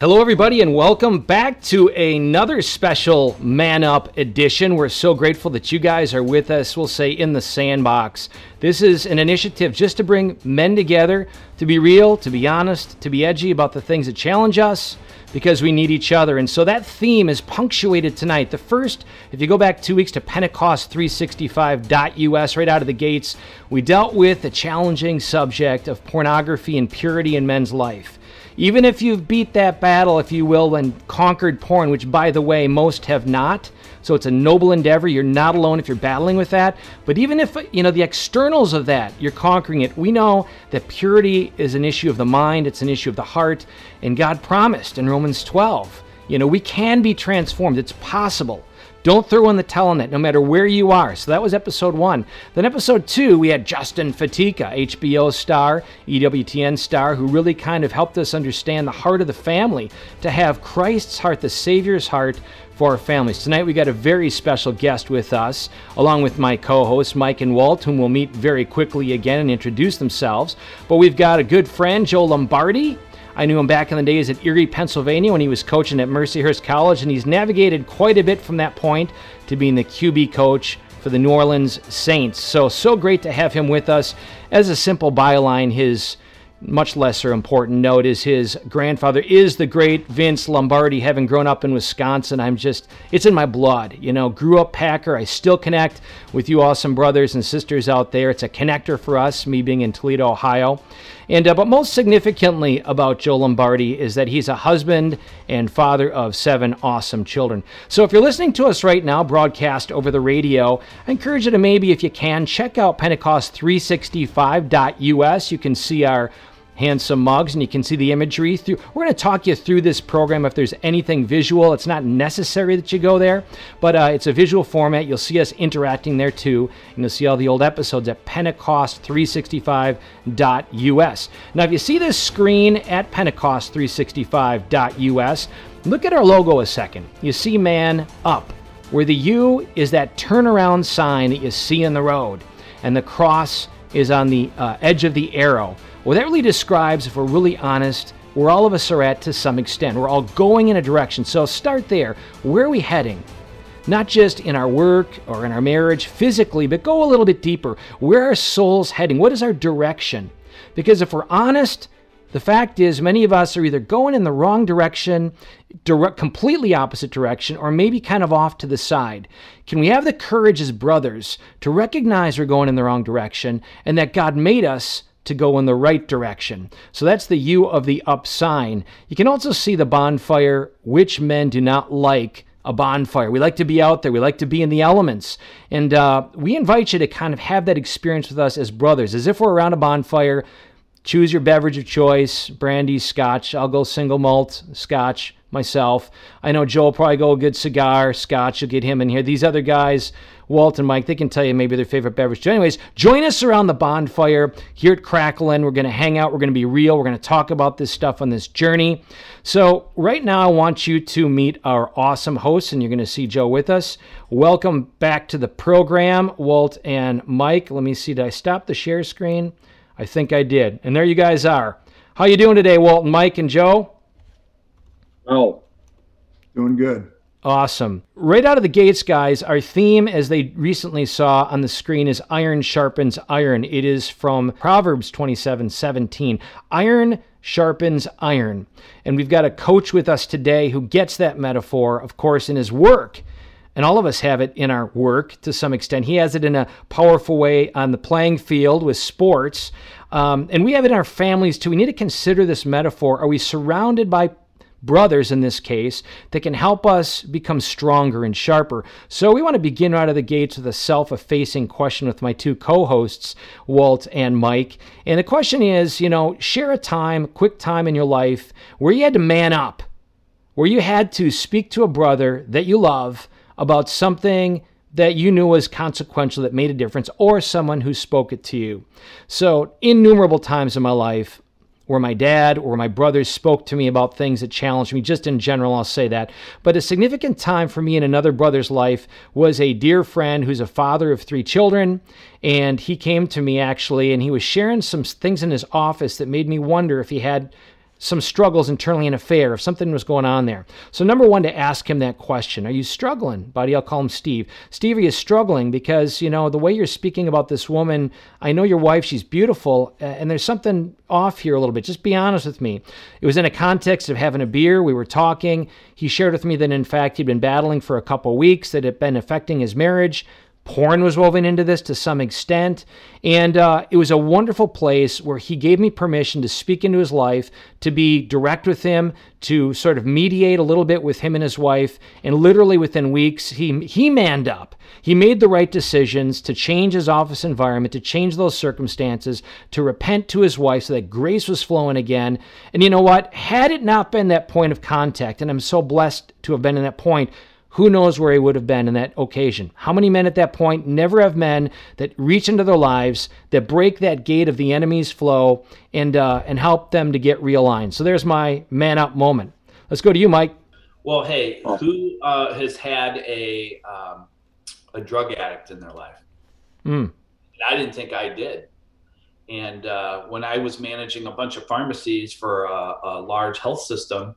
Hello, everybody, and welcome back to another special Man Up edition. We're so grateful that you guys are with us, we'll say, in the sandbox. This is an initiative just to bring men together, to be real, to be honest, to be edgy about the things that challenge us, because we need each other. And so that theme is punctuated tonight. The first, if you go back two weeks to Pentecost365.us, right out of the gates, we dealt with the challenging subject of pornography and purity in men's life. Even if you've beat that battle, if you will, and conquered porn, which by the way, most have not. So it's a noble endeavor. You're not alone if you're battling with that. But even if, you know, the externals of that, you're conquering it, we know that purity is an issue of the mind, it's an issue of the heart. And God promised in Romans 12, you know, we can be transformed. It's possible. Don't throw in the towel on that, no matter where you are. So that was episode one. Then episode two, we had Justin Fatica, HBO star, EWTN star, who really kind of helped us understand the heart of the family, to have Christ's heart, the Savior's heart for our families. Tonight we got a very special guest with us, along with my co-hosts Mike and Walt, whom we'll meet very quickly again and introduce themselves. But we've got a good friend, Joe Lombardi, I knew him back in the days at Erie, Pennsylvania when he was coaching at Mercyhurst College, and he's navigated quite a bit from that point to being the QB coach for the New Orleans Saints. So, so great to have him with us. As a simple byline, his much lesser important note is his grandfather is the great Vince Lombardi. Having grown up in Wisconsin, I'm just, it's in my blood. You know, grew up Packer. I still connect with you awesome brothers and sisters out there. It's a connector for us, me being in Toledo, Ohio. And uh, but most significantly about Joe Lombardi is that he's a husband and father of seven awesome children. So if you're listening to us right now, broadcast over the radio, I encourage you to maybe, if you can, check out Pentecost365.us. You can see our handsome mugs and you can see the imagery through we're going to talk you through this program if there's anything visual. It's not necessary that you go there but uh, it's a visual format. You'll see us interacting there too and you'll see all the old episodes at pentecost365.us now if you see this screen at pentecost365.us look at our logo a second. You see man up where the u is that turnaround sign that you see in the road and the cross is on the uh, edge of the arrow well, that really describes, if we're really honest, where all of us are at to some extent. We're all going in a direction. So start there. Where are we heading? Not just in our work or in our marriage physically, but go a little bit deeper. Where are our souls heading? What is our direction? Because if we're honest, the fact is, many of us are either going in the wrong direction, direct, completely opposite direction, or maybe kind of off to the side. Can we have the courage as brothers to recognize we're going in the wrong direction and that God made us to go in the right direction. So that's the U of the up sign. You can also see the bonfire, which men do not like a bonfire. We like to be out there. We like to be in the elements. And uh, we invite you to kind of have that experience with us as brothers, as if we're around a bonfire. Choose your beverage of choice brandy, scotch. I'll go single malt, scotch myself. I know Joe will probably go a good cigar, scotch. You'll get him in here. These other guys, Walt and Mike, they can tell you maybe their favorite beverage. So anyways, join us around the bonfire here at Cracklin. We're going to hang out. We're going to be real. We're going to talk about this stuff on this journey. So right now, I want you to meet our awesome hosts, and you're going to see Joe with us. Welcome back to the program, Walt and Mike. Let me see. Did I stop the share screen? I think I did. And there you guys are. How you doing today, Walt and Mike and Joe? Oh, doing good. Awesome. Right out of the gates, guys, our theme, as they recently saw on the screen, is iron sharpens iron. It is from Proverbs 27 17. Iron sharpens iron. And we've got a coach with us today who gets that metaphor, of course, in his work. And all of us have it in our work to some extent. He has it in a powerful way on the playing field with sports. Um, and we have it in our families too. We need to consider this metaphor. Are we surrounded by brothers in this case that can help us become stronger and sharper. So we want to begin right out of the gates with a self-effacing question with my two co-hosts, Walt and Mike. And the question is, you know, share a time, quick time in your life where you had to man up, where you had to speak to a brother that you love about something that you knew was consequential that made a difference or someone who spoke it to you. So, innumerable times in my life, or my dad or my brothers spoke to me about things that challenged me. Just in general, I'll say that. But a significant time for me in another brother's life was a dear friend who's a father of three children. And he came to me actually, and he was sharing some things in his office that made me wonder if he had some struggles internally in a fair, if something was going on there. So, number one, to ask him that question Are you struggling, buddy? I'll call him Steve. Stevie is struggling because, you know, the way you're speaking about this woman, I know your wife, she's beautiful, and there's something off here a little bit. Just be honest with me. It was in a context of having a beer. We were talking. He shared with me that, in fact, he'd been battling for a couple weeks, that it had been affecting his marriage. Porn was woven into this to some extent. And uh, it was a wonderful place where he gave me permission to speak into his life, to be direct with him, to sort of mediate a little bit with him and his wife. And literally within weeks, he, he manned up. He made the right decisions to change his office environment, to change those circumstances, to repent to his wife so that grace was flowing again. And you know what? Had it not been that point of contact, and I'm so blessed to have been in that point, who knows where he would have been in that occasion? How many men at that point never have men that reach into their lives, that break that gate of the enemy's flow, and uh, and help them to get realigned? So there's my man up moment. Let's go to you, Mike. Well, hey, who uh, has had a um, a drug addict in their life? Mm. I didn't think I did. And uh, when I was managing a bunch of pharmacies for a, a large health system,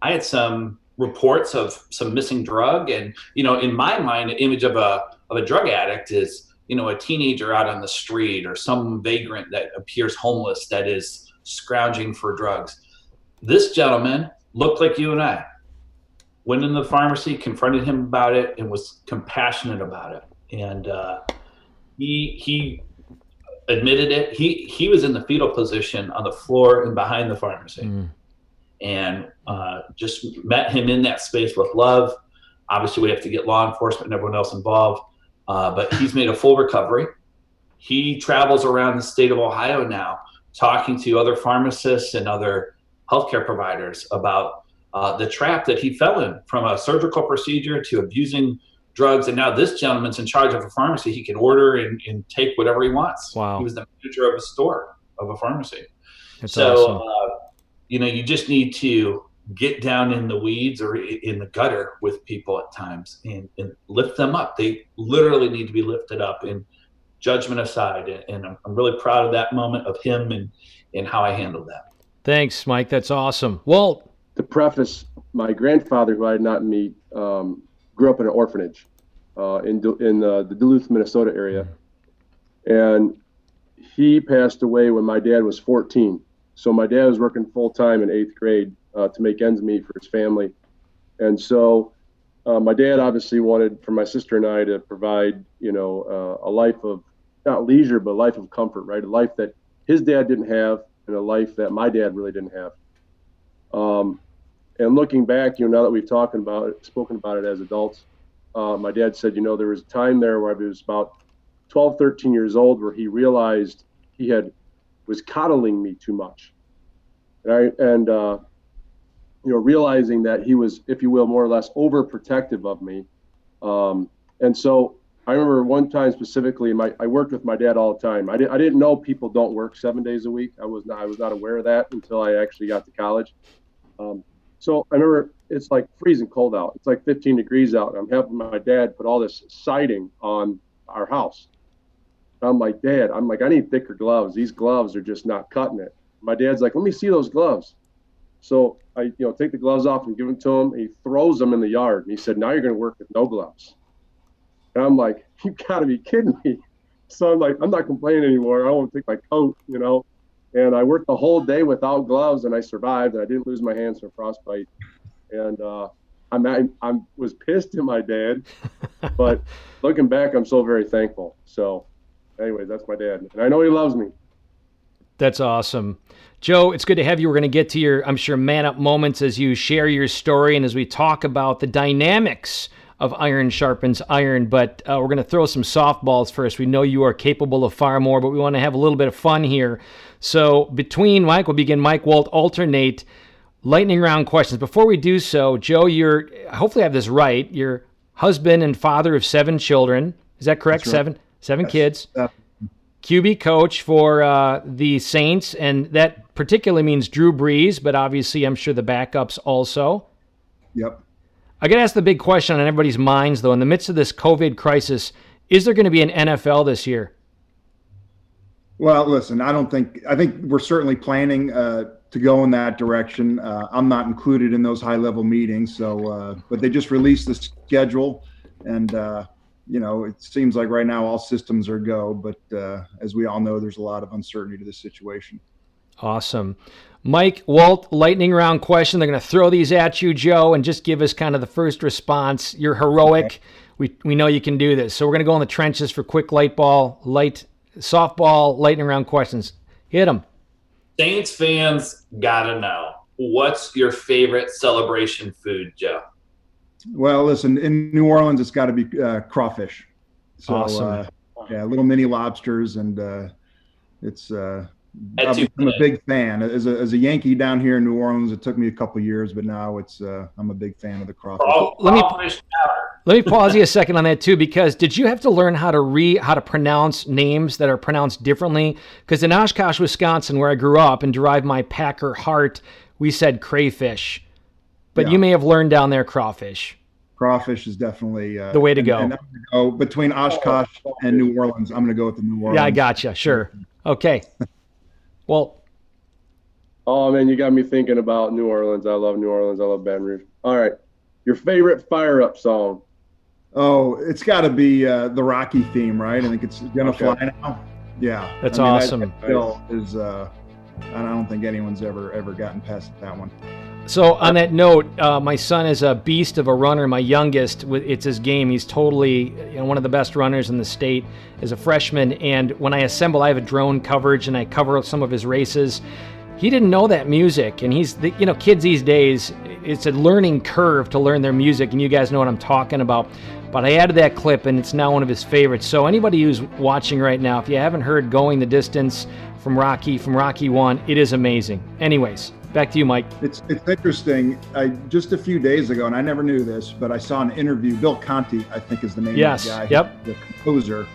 I had some reports of some missing drug. And you know in my mind an image of a of a drug addict is you know a teenager out on the street or some vagrant that appears homeless that is scrounging for drugs. This gentleman looked like you and i. Went in the pharmacy confronted him about it and was compassionate about it. And uh, he he admitted it. He he was in the fetal position on the floor and behind the pharmacy. Mm and uh, just met him in that space with love. Obviously, we have to get law enforcement and everyone else involved, uh, but he's made a full recovery. He travels around the state of Ohio now, talking to other pharmacists and other healthcare providers about uh, the trap that he fell in from a surgical procedure to abusing drugs. And now this gentleman's in charge of a pharmacy. He can order and, and take whatever he wants. Wow. He was the manager of a store, of a pharmacy. That's so, awesome. You know, you just need to get down in the weeds or in the gutter with people at times and, and lift them up. They literally need to be lifted up and judgment aside. And I'm, I'm really proud of that moment of him and, and how I handled that. Thanks, Mike. That's awesome. Walt. To preface, my grandfather, who I did not meet, um, grew up in an orphanage uh, in, in uh, the Duluth, Minnesota area. And he passed away when my dad was 14 so my dad was working full time in eighth grade uh, to make ends meet for his family, and so uh, my dad obviously wanted for my sister and I to provide, you know, uh, a life of not leisure but a life of comfort, right? A life that his dad didn't have, and a life that my dad really didn't have. Um, and looking back, you know, now that we've talked about it, spoken about it as adults, uh, my dad said, you know, there was a time there where I was about 12, 13 years old where he realized he had was coddling me too much. I, and uh, you know, realizing that he was, if you will, more or less overprotective of me. Um, and so I remember one time specifically, my, I worked with my dad all the time. I, did, I didn't know people don't work seven days a week. I was not, I was not aware of that until I actually got to college. Um, so I remember it's like freezing cold out. It's like 15 degrees out. I'm helping my dad put all this siding on our house. I'm like, Dad, I'm like, I need thicker gloves. These gloves are just not cutting it. My dad's like, let me see those gloves. So I, you know, take the gloves off and give them to him. And he throws them in the yard. And he said, now you're going to work with no gloves. And I'm like, you got to be kidding me. So I'm like, I'm not complaining anymore. I won't take my coat, you know. And I worked the whole day without gloves, and I survived. And I didn't lose my hands from frostbite. And uh, I'm, I, I was pissed at my dad, but looking back, I'm so very thankful. So anyways, that's my dad, and I know he loves me. That's awesome. Joe, it's good to have you. We're going to get to your, I'm sure, man up moments as you share your story and as we talk about the dynamics of iron sharpens iron. But uh, we're going to throw some softballs first. We know you are capable of far more, but we want to have a little bit of fun here. So between Mike, we'll begin Mike Walt, alternate lightning round questions. Before we do so, Joe, you're, hopefully I have this right. You're husband and father of seven children. Is that correct? Right. Seven? Seven yes. kids. Uh, QB coach for uh, the Saints, and that particularly means Drew Brees, but obviously I'm sure the backups also. Yep. I got to ask the big question on everybody's minds, though. In the midst of this COVID crisis, is there going to be an NFL this year? Well, listen, I don't think, I think we're certainly planning uh, to go in that direction. Uh, I'm not included in those high level meetings, so uh, but they just released the schedule, and uh, you know it seems like right now all systems are go. But uh, as we all know, there's a lot of uncertainty to this situation. Awesome. Mike, Walt, lightning round question. They're going to throw these at you, Joe, and just give us kind of the first response. You're heroic. Okay. We, we know you can do this. So we're going to go in the trenches for quick light ball, light softball, lightning round questions. Hit them. Saints fans got to know what's your favorite celebration food, Joe? Well, listen, in New Orleans, it's got to be uh, crawfish. So, awesome. Uh, yeah, little mini lobsters, and uh, it's uh, I'm a big fan. As a, as a Yankee down here in New Orleans, it took me a couple years, but now it's uh, I'm a big fan of the crawfish. Oh, let me let me pause you a second on that too, because did you have to learn how to re how to pronounce names that are pronounced differently? Because in Oshkosh, Wisconsin, where I grew up and derived my Packer heart, we said crayfish, but yeah. you may have learned down there crawfish. Crawfish is definitely uh, the way to go. And, and go between Oshkosh and New Orleans. I'm going to go with the New Orleans. Yeah, I gotcha. Sure. Okay. Well, oh man, you got me thinking about New Orleans. I love New Orleans. I love Baton Rouge. All right, your favorite fire up song? Oh, it's got to be uh, the Rocky theme, right? I think it's gonna okay. fly now. Yeah, that's I mean, awesome. That, that still is. Uh, I don't think anyone's ever ever gotten past that one. So on that note, uh, my son is a beast of a runner. My youngest, it's his game. He's totally you know, one of the best runners in the state as a freshman. And when I assemble, I have a drone coverage and I cover some of his races. He didn't know that music, and he's the, you know kids these days. It's a learning curve to learn their music, and you guys know what I'm talking about. But I added that clip, and it's now one of his favorites. So anybody who's watching right now, if you haven't heard "Going the Distance" from Rocky, from Rocky One, it is amazing. Anyways, Back to you, Mike. It's it's interesting. I just a few days ago, and I never knew this, but I saw an interview. Bill Conti, I think, is the name yes. of the guy. Yep. The composer,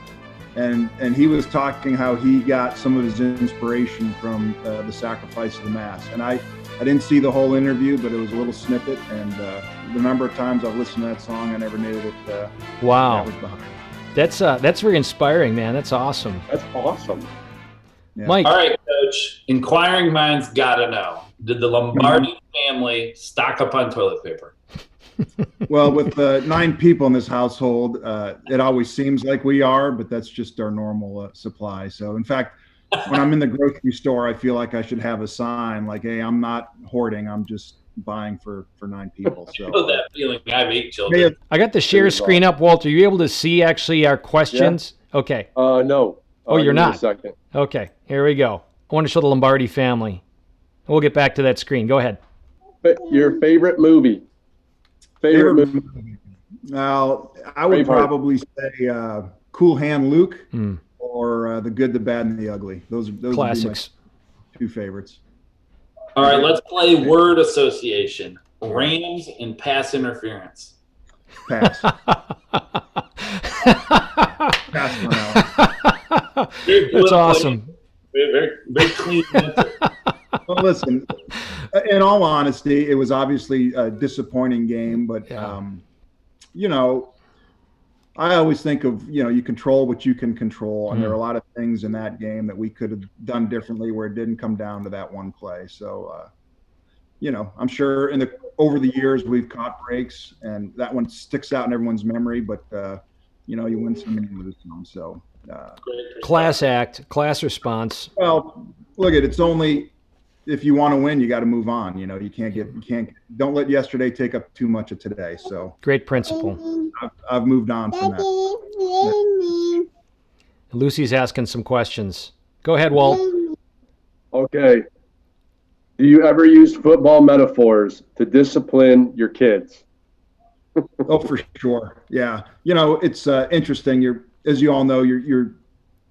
and and he was talking how he got some of his inspiration from uh, the Sacrifice of the Mass. And I I didn't see the whole interview, but it was a little snippet. And uh, the number of times I've listened to that song, I never knew that. Uh, wow. That was behind. That's uh, that's very inspiring, man. That's awesome. That's awesome. Yeah. Mike. All right, Coach. Inquiring minds gotta know. Did the Lombardi family stock up on toilet paper? well, with uh, nine people in this household, uh, it always seems like we are, but that's just our normal uh, supply. So, in fact, when I'm in the grocery store, I feel like I should have a sign like, "Hey, I'm not hoarding. I'm just buying for for nine people." So I know that feeling. I have eight children. I got the share screen up, Walter. Are you able to see actually our questions? Yeah. Okay. Uh, no. Oh, you're not. second. Okay, here we go. I want to show the Lombardi family. We'll get back to that screen. Go ahead. Your favorite movie? Favorite, favorite movie? Well, I would probably say uh, Cool Hand Luke mm. or uh, The Good, the Bad, and the Ugly. Those, those classics. two favorites. All right, let's play word association. Rams and pass interference. Pass. pass That's awesome. Very, very, very clean well, listen. In all honesty, it was obviously a disappointing game, but yeah. um, you know, I always think of you know you control what you can control, and mm. there are a mm. lot of things in that game that we could have done differently where it didn't come down to that one play. So, uh, you know, I'm sure in the over the years we've caught breaks, and that one sticks out in everyone's memory. But uh, you know, you win some and you lose some. So, uh, class act, class response. Well, look at it's only if you want to win, you got to move on. You know, you can't get, you can't, don't let yesterday take up too much of today. So great principle. I've, I've moved on from that. Lucy's asking some questions. Go ahead, Walt. Okay. Do you ever use football metaphors to discipline your kids? oh, for sure. Yeah. You know, it's uh, interesting. You're, as you all know, you're, you're,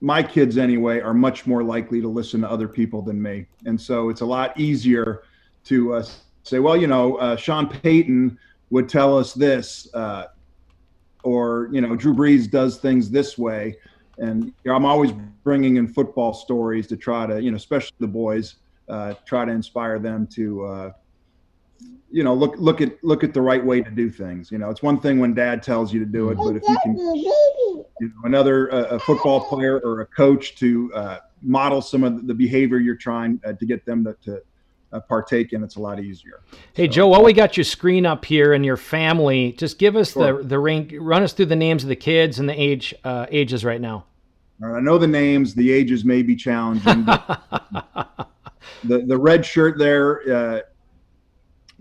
my kids anyway are much more likely to listen to other people than me. And so it's a lot easier to uh, say well you know uh, sean payton would tell us this uh, or you know drew brees does things this way. And you know, i'm always bringing in football stories to try to you know especially the boys uh, try to inspire them to uh, you know look look at look at the right way to do things you know it's one thing when dad tells you to do it but if you can you know another uh, a football player or a coach to uh, model some of the behavior you're trying uh, to get them to, to uh, partake in, it's a lot easier. Hey So- Joe, while we got your screen up here and your family, just give us Sure. the the rank. Run us through the names of the kids and the age uh, ages right now. All right, I know the names, the ages may be challenging. but the the red shirt there, uh,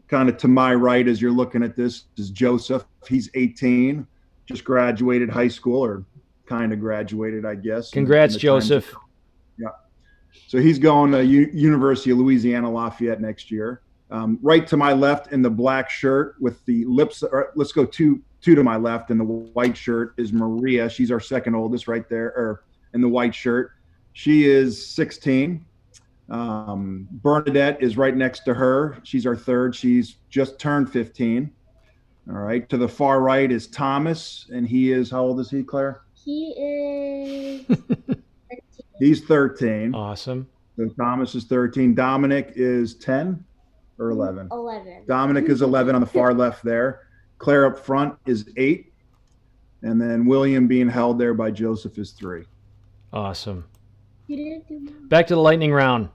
kind of to my right as you're looking at this, is Joseph. He's 18, just graduated high school or kind of graduated, I guess. Congrats, Joseph. times- So he's going to U- University of Louisiana Lafayette next year. Um, right to my left in the black shirt with the lips. Or let's go two two to my left in the white shirt is Maria. She's our second oldest right there, or in the white shirt. She is 16. Um, Bernadette is right next to her. She's our third. She's just turned 15. All right. To the far right is Thomas, and he is how old is he, Claire? He is. He's 13. Awesome. So Thomas is 13. Dominic is 10 or 11. 11. Dominic is 11 on the far left there. Claire up front is eight. And then William being held there by Joseph is three. Awesome. You didn't do mine. Back to the lightning round.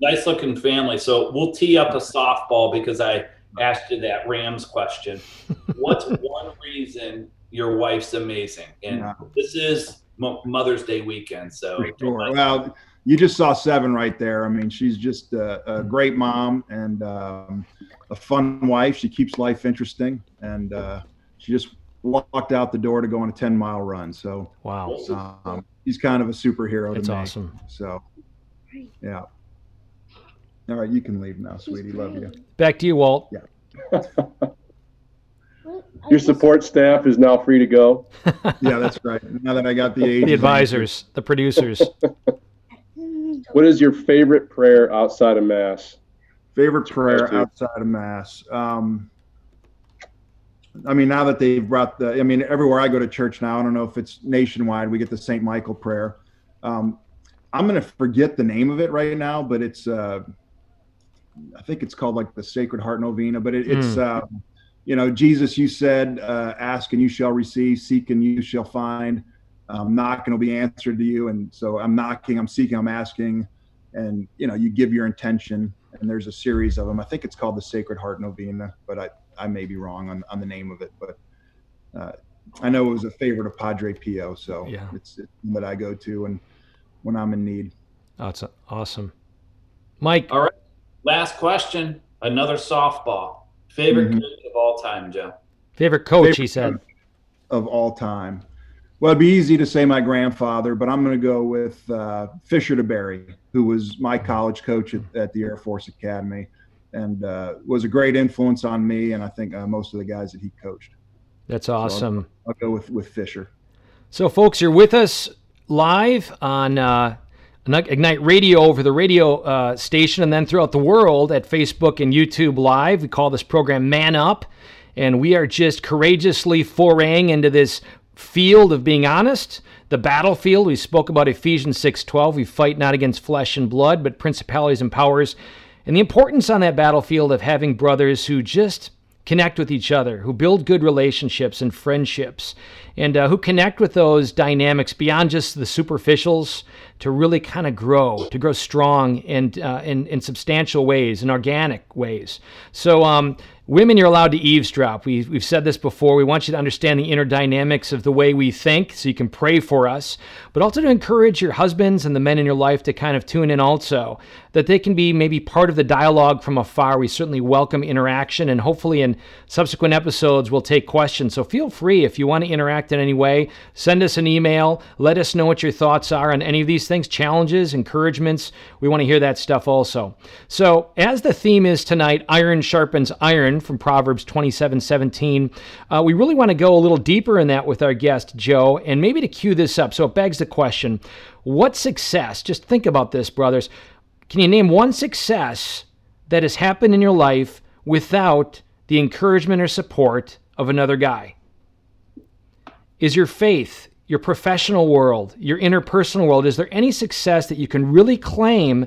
Nice looking family. So we'll tee up a softball because I asked you that Rams question. What's one reason your wife's amazing? And Yeah. this is Mo- Mother's Day weekend, so Sure. Well, you just saw seven right there. I mean, she's just a, a great mom and um, a fun wife. She keeps life interesting. And uh, she just walked out the door to go on a 10 mile run. So Wow. um, she's kind of a superhero to That's me. awesome. So, yeah. All right, you can leave now, sweetie. Love you. Back to you, Walt. What? I Your support staff is now free to go. Yeah, that's right. Now that I got the age, The advisors, the producers. What is your favorite prayer outside of Mass? favorite prayer outside of mass. Um, I mean, now that they've brought the, I mean, everywhere I go to church now, I don't know if it's nationwide, we get the St. Michael prayer. Um, I'm going to forget the name of it right now, but it's, uh, I think it's called like the Sacred Heart Novena, but it, it's, uh, you know, Jesus, you said, uh, ask and you shall receive, seek and you shall find, um, knock and will be answered to you. And so I'm knocking, I'm seeking, I'm asking, and you know, you give your intention, and there's a series of them. I think it's called the Sacred Heart Novena, but I, I may be wrong on, on the name of it. But uh, I know it was a favorite of Padre Pio, so Yeah. it's, it's what I go to and when I'm in need. Oh, it's awesome. Mike, All right. Last question. Another softball. Favorite Mhm. coach of all time, Joe? favorite coach, he said. of all time. Well, it'd be easy to say my grandfather, but I'm going to go with uh, Fisher DeBerry, who was my college coach at, at the Air Force Academy, and uh, was a great influence on me, and I think uh, most of the guys that he coached. That's awesome. I'll go with with Fisher. So, folks, you're with us live on uh, Ignite Radio over the radio uh, station and then throughout the world at Facebook and YouTube Live. We call this program Man Up, and we are just courageously foraying into this field of being honest. The battlefield, we spoke about Ephesians 6:12. We fight not against flesh and blood, but principalities and powers. And the importance on that battlefield of having brothers who just connect with each other, who build good relationships and friendships, and uh, who connect with those dynamics beyond just the superficials to really kind of grow, to grow strong and uh, in, in substantial ways, in organic ways. So, um, women, you're allowed to eavesdrop. We, we've said this before. We want you to understand the inner dynamics of the way we think so you can pray for us, but also to encourage your husbands and the men in your life to kind of tune in also, that they can be maybe part of the dialogue from afar. We certainly welcome interaction, and hopefully in subsequent episodes, we'll take questions. So feel free if you want to interact in any way, send us an email. Let us know what your thoughts are on any of these things challenges, encouragements. We want to hear that stuff also. So, as the theme is tonight, iron sharpens iron from Proverbs 27 17, uh, we really want to go a little deeper in that with our guest, Joe, and maybe to cue this up. So, it begs the question what success? Just think about this, brothers. Can you name one success that has happened in your life without the encouragement or support of another guy? Is your faith, your professional world, your interpersonal world, is there any success that you can really claim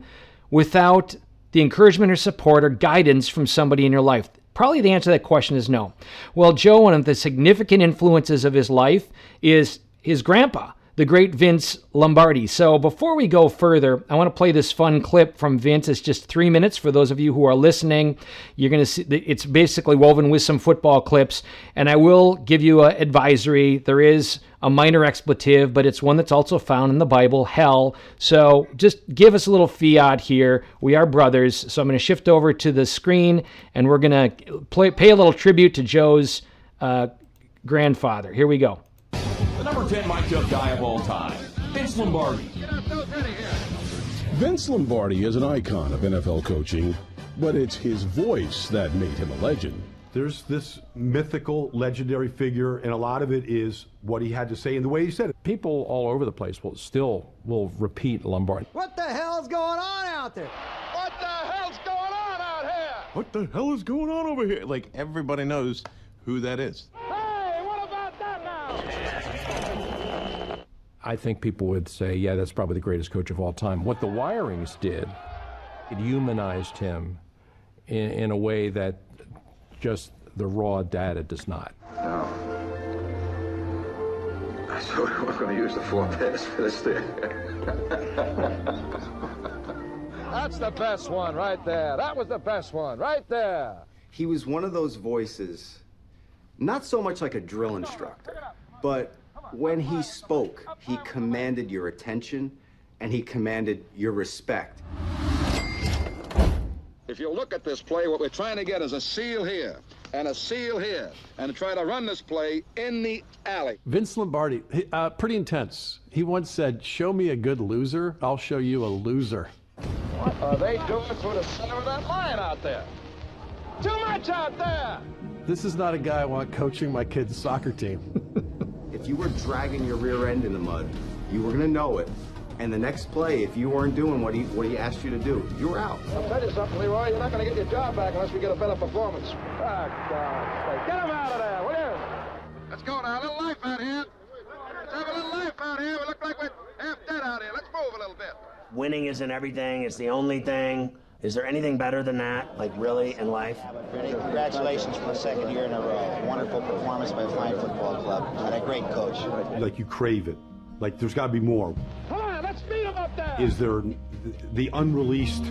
without the encouragement or support or guidance from somebody in your life? Probably the answer to that question is no. Well, Joe, one of the significant influences of his life is his grandpa, the great Vince Lombardi. So before we go further, I want to play this fun clip from Vince. It's just three minutes for those of you who are listening. You're going to see it's basically woven with some football clips, and I will give you an advisory. There is a minor expletive, but it's one that's also found in the Bible, hell. So just give us a little fiat here. We are brothers. So I'm going to shift over to the screen, and we're going to play, pay a little tribute to Joe's uh, grandfather. Here we go. The number 10 mic'd up guy of all time, Vince Lombardi. Vince Lombardi is an icon of NFL coaching, but it's his voice that made him a legend. There's this mythical, legendary figure, and a lot of it is what he had to say and the way he said it. People all over the place will still will repeat Lombardi. What the hell's going on out there? What the hell's going on out here? What the hell is going on over here? Like everybody knows who that is. Hey, what about that now? I think people would say, yeah, that's probably the greatest coach of all time. What the Wirings did, it humanized him in, in a way that just the raw data does not. No. So we're going to use the four pins for this thing. That's the best one right there. That was the best one right there. He was one of those voices, not so much like a drill instructor, but when he spoke, he commanded your attention and he commanded your respect. If you look at this play, what we're trying to get is a seal here and a seal here and to try to run this play in the alley. Vince Lombardi, uh, pretty intense. He once said, Show me a good loser, I'll show you a loser. What are they doing through the center of that line out there? Too much out there! This is not a guy I want coaching my kid's soccer team. if you were dragging your rear end in the mud, you were going to know it. And the next play, if you weren't doing what he what he asked you to do, you were out. I'll tell you something, Leroy. You're not going to get your job back unless we get a better performance. Ah, oh, God. Get him out of there, will you? Let's go now. A little life out here. Let's have a little life out here. We look like we're half dead out here. Let's move a little bit. Winning isn't everything. It's the only thing. Is there anything better than that, like really, in life? Congratulations for the second year in a row. Wonderful performance by a fine football club and a great coach. Like you crave it. Like there's got to be more. Come on, let's beat him up there. Is there the unreleased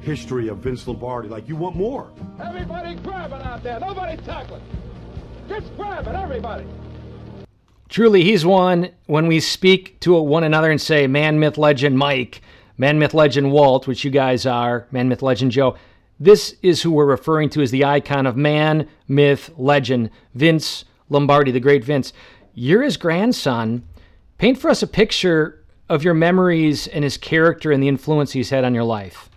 history of Vince Lombardi? Like you want more. Everybody grabbing out there. Nobody tackling. Just grabbing, everybody. Truly, he's one when we speak to one another and say, man, myth, legend, Mike, man, myth, legend, Walt, which you guys are, man, myth, legend, Joe. This is who we're referring to as the icon of man, myth, legend, Vince Lombardi, the great Vince. You're his grandson. Paint for us a picture of your memories and his character and the influence he's had on your life.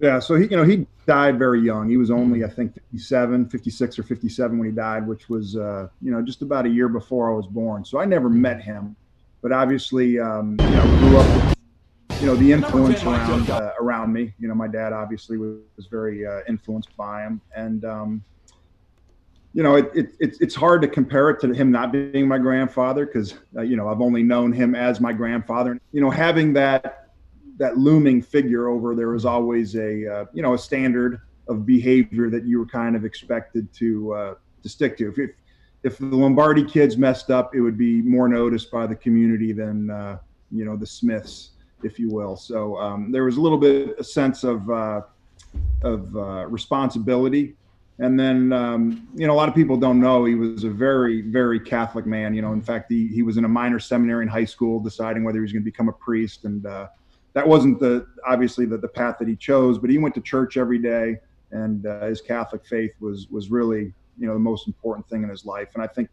Yeah, so he, you know, he died very young. He was only, I think, 57, 56 or 57 when he died, which was, uh, you know, just about a year before I was born. So I never met him, but obviously, um, you know, grew up you know, the influence around uh, around me. You know, my dad obviously was, was very uh, influenced by him, and um, you know, it, it, it, it's hard to compare it to him not being my grandfather because, uh, you know, I've only known him as my grandfather. You know, having that that looming figure over there was always a, uh, you know, a standard of behavior that you were kind of expected to uh, to stick to. If, if, if the Lombardi kids messed up, it would be more noticed by the community than, uh, you know, the Smiths, if you will. So um, there was a little bit a sense of uh, of uh, responsibility and then, um, you know, a lot of people don't know he was a very, very Catholic man. You know, in fact, he, he was in a minor seminary in high school deciding whether he was going to become a priest. And uh, that wasn't the obviously the, the path that he chose, but he went to church every day. And uh, his Catholic faith was was really, you know, the most important thing in his life. And I think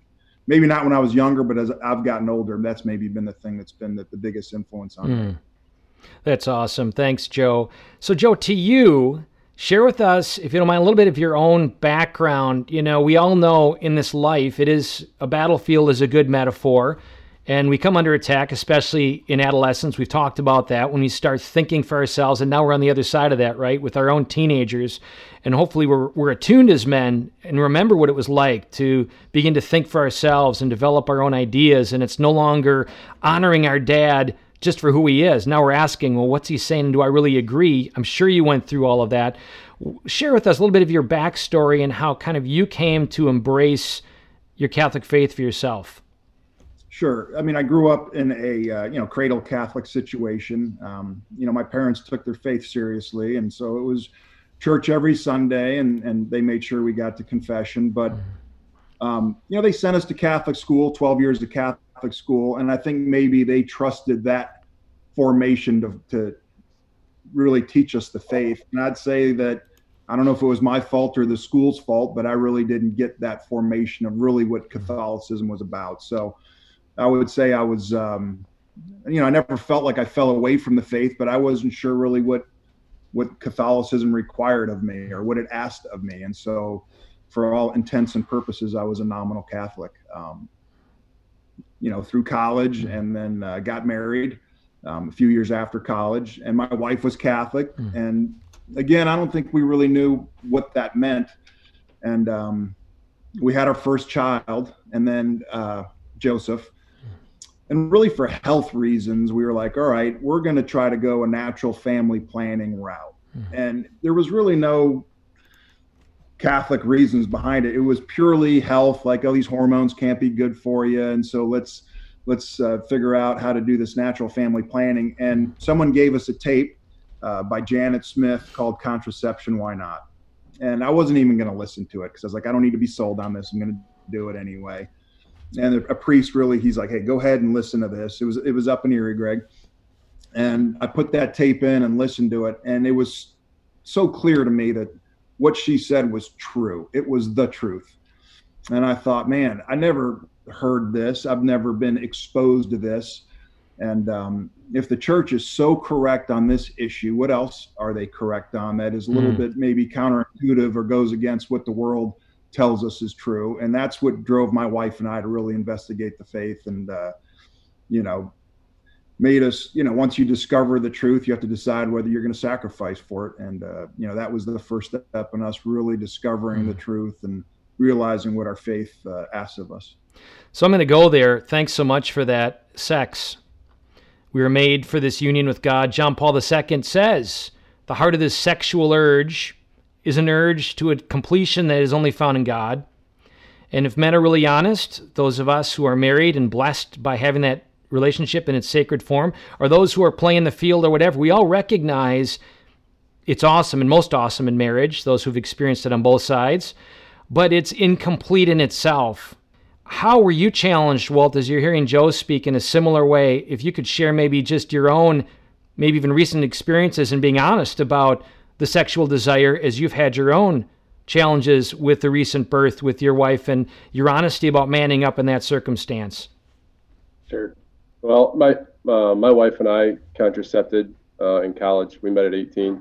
maybe not when I was younger, but as I've gotten older, that's maybe been the thing that's been the, the biggest influence on mm. me. That's awesome. Thanks, Joe. So, Joe, to you, share with us, if you don't mind, a little bit of your own background. You know, we all know in this life, it is a battlefield is a good metaphor, and we come under attack, especially in adolescence. We've talked about that when we start thinking for ourselves, and now we're on the other side of that, right, with our own teenagers, and hopefully we're we're attuned as men and remember what it was like to begin to think for ourselves and develop our own ideas, and it's no longer honoring our dad just for who he is. Now we're asking, well, what's he saying? Do I really agree? I'm sure you went through all of that. Share with us a little bit of your backstory and how kind of you came to embrace your Catholic faith for yourself. Sure. I mean, I grew up in a uh, you know cradle Catholic situation. Um, you know, my parents took their faith seriously, and so it was church every Sunday, and and they made sure we got to confession. But um, you know, they sent us to Catholic school, twelve years of Catholic school, and I think maybe they trusted that formation to to really teach us the faith. And I'd say that I don't know if it was my fault or the school's fault, but I really didn't get that formation of really what Catholicism was about. So I would say I was, um, you know, I never felt like I fell away from the faith, but I wasn't sure really what what Catholicism required of me or what it asked of me. And so, for all intents and purposes, I was a nominal Catholic. Um, you know, through college, and then uh, got married um, a few years after college, and my wife was Catholic. Mm. And again, I don't think we really knew what that meant. And um, we had our first child, and then uh, Joseph and really for health reasons we were like all right we're going to try to go a natural family planning route and there was really no catholic reasons behind it. It was purely health like oh these hormones can't be good for you and so let's let's uh, figure out how to do this natural family planning. And someone gave us a tape uh, by janet smith called contraception why not? And i wasn't even going to listen to it because i was like i don't need to be sold on this. I'm going to do it anyway. And a priest really he's like hey go ahead and listen to this. It was it was up in erie greg. And i put that tape in and listened to it and it was so clear to me that what she said was true. It was the truth. And i thought man i never heard this. I've never been exposed to this. And um, if the church is so correct on this issue what else are they correct on that is a little Mm. bit maybe counterintuitive or goes against what the world tells us is true? And that's what drove my wife and i to really investigate the faith and uh, you know made us you know once you discover the truth you have to decide whether you're going to sacrifice for it and uh, you know that was the first step in us really discovering the truth and realizing what our faith uh, asks of us So I'm going to go there. Thanks so much for that. Sex. We were made for this union with God. John Paul II says the heart of this sexual urge is an urge to a completion that is only found in God. And if men are really honest, those of us who are married and blessed by having that relationship in its sacred form, or those who are playing the field or whatever, we all recognize it's awesome and most awesome in marriage, those who've experienced it on both sides, but it's incomplete in itself. How were you challenged, Walt, as you're hearing Joe speak in a similar way? If you could share maybe just your own, maybe even recent experiences and being honest about the sexual desire as you've had your own challenges with the recent birth with your wife and your honesty about manning up in that circumstance. Sure. Well, my uh, my wife and I contracepted uh, in college. We met at 18.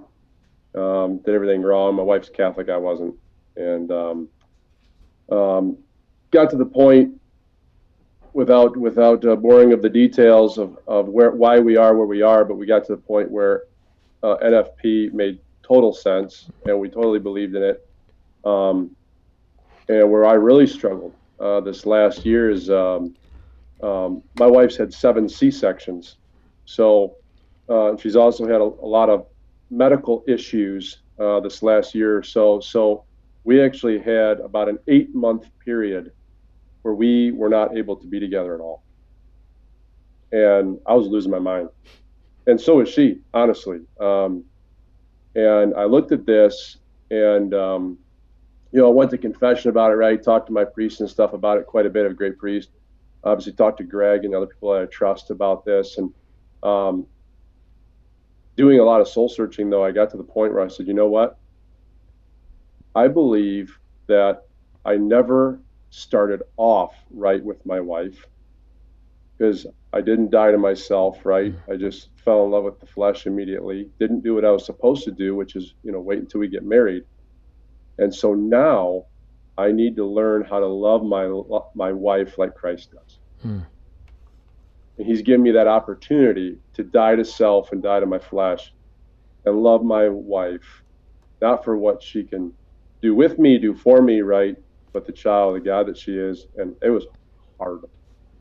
Um, did everything wrong. My wife's Catholic. I wasn't, and um, um, got to the point without without uh, boring of the details of, of where why we are where we are. But we got to the point where uh, NFP made total sense, and we totally believed in it. Um, and where I really struggled uh, this last year is um, my wife's had seven C sections, so uh, she's also had a, a lot of medical issues uh, this last year or so. So we actually had about an eight month period where we were not able to be together at all, and I was losing my mind, and so was she, honestly. Um, and I looked at this and um, you know, I went to confession about it, right? Talked to my priest and stuff about it quite a bit. A great priest. Obviously, talked to Greg and other people that I trust about this. And um, doing a lot of soul searching, though, I got to the point where I said, you know what? I believe that I never started off right with my wife because I didn't die to myself, right? I just fell in love with the flesh immediately. Didn't do what I was supposed to do, which is, you know, wait until we get married. And so now I need to learn how to love my my wife like Christ does. Hmm. And he's given me that opportunity to die to self and die to my flesh and love my wife, not for what she can do with me, do for me, right? But the child, the God that she is. And it was hard.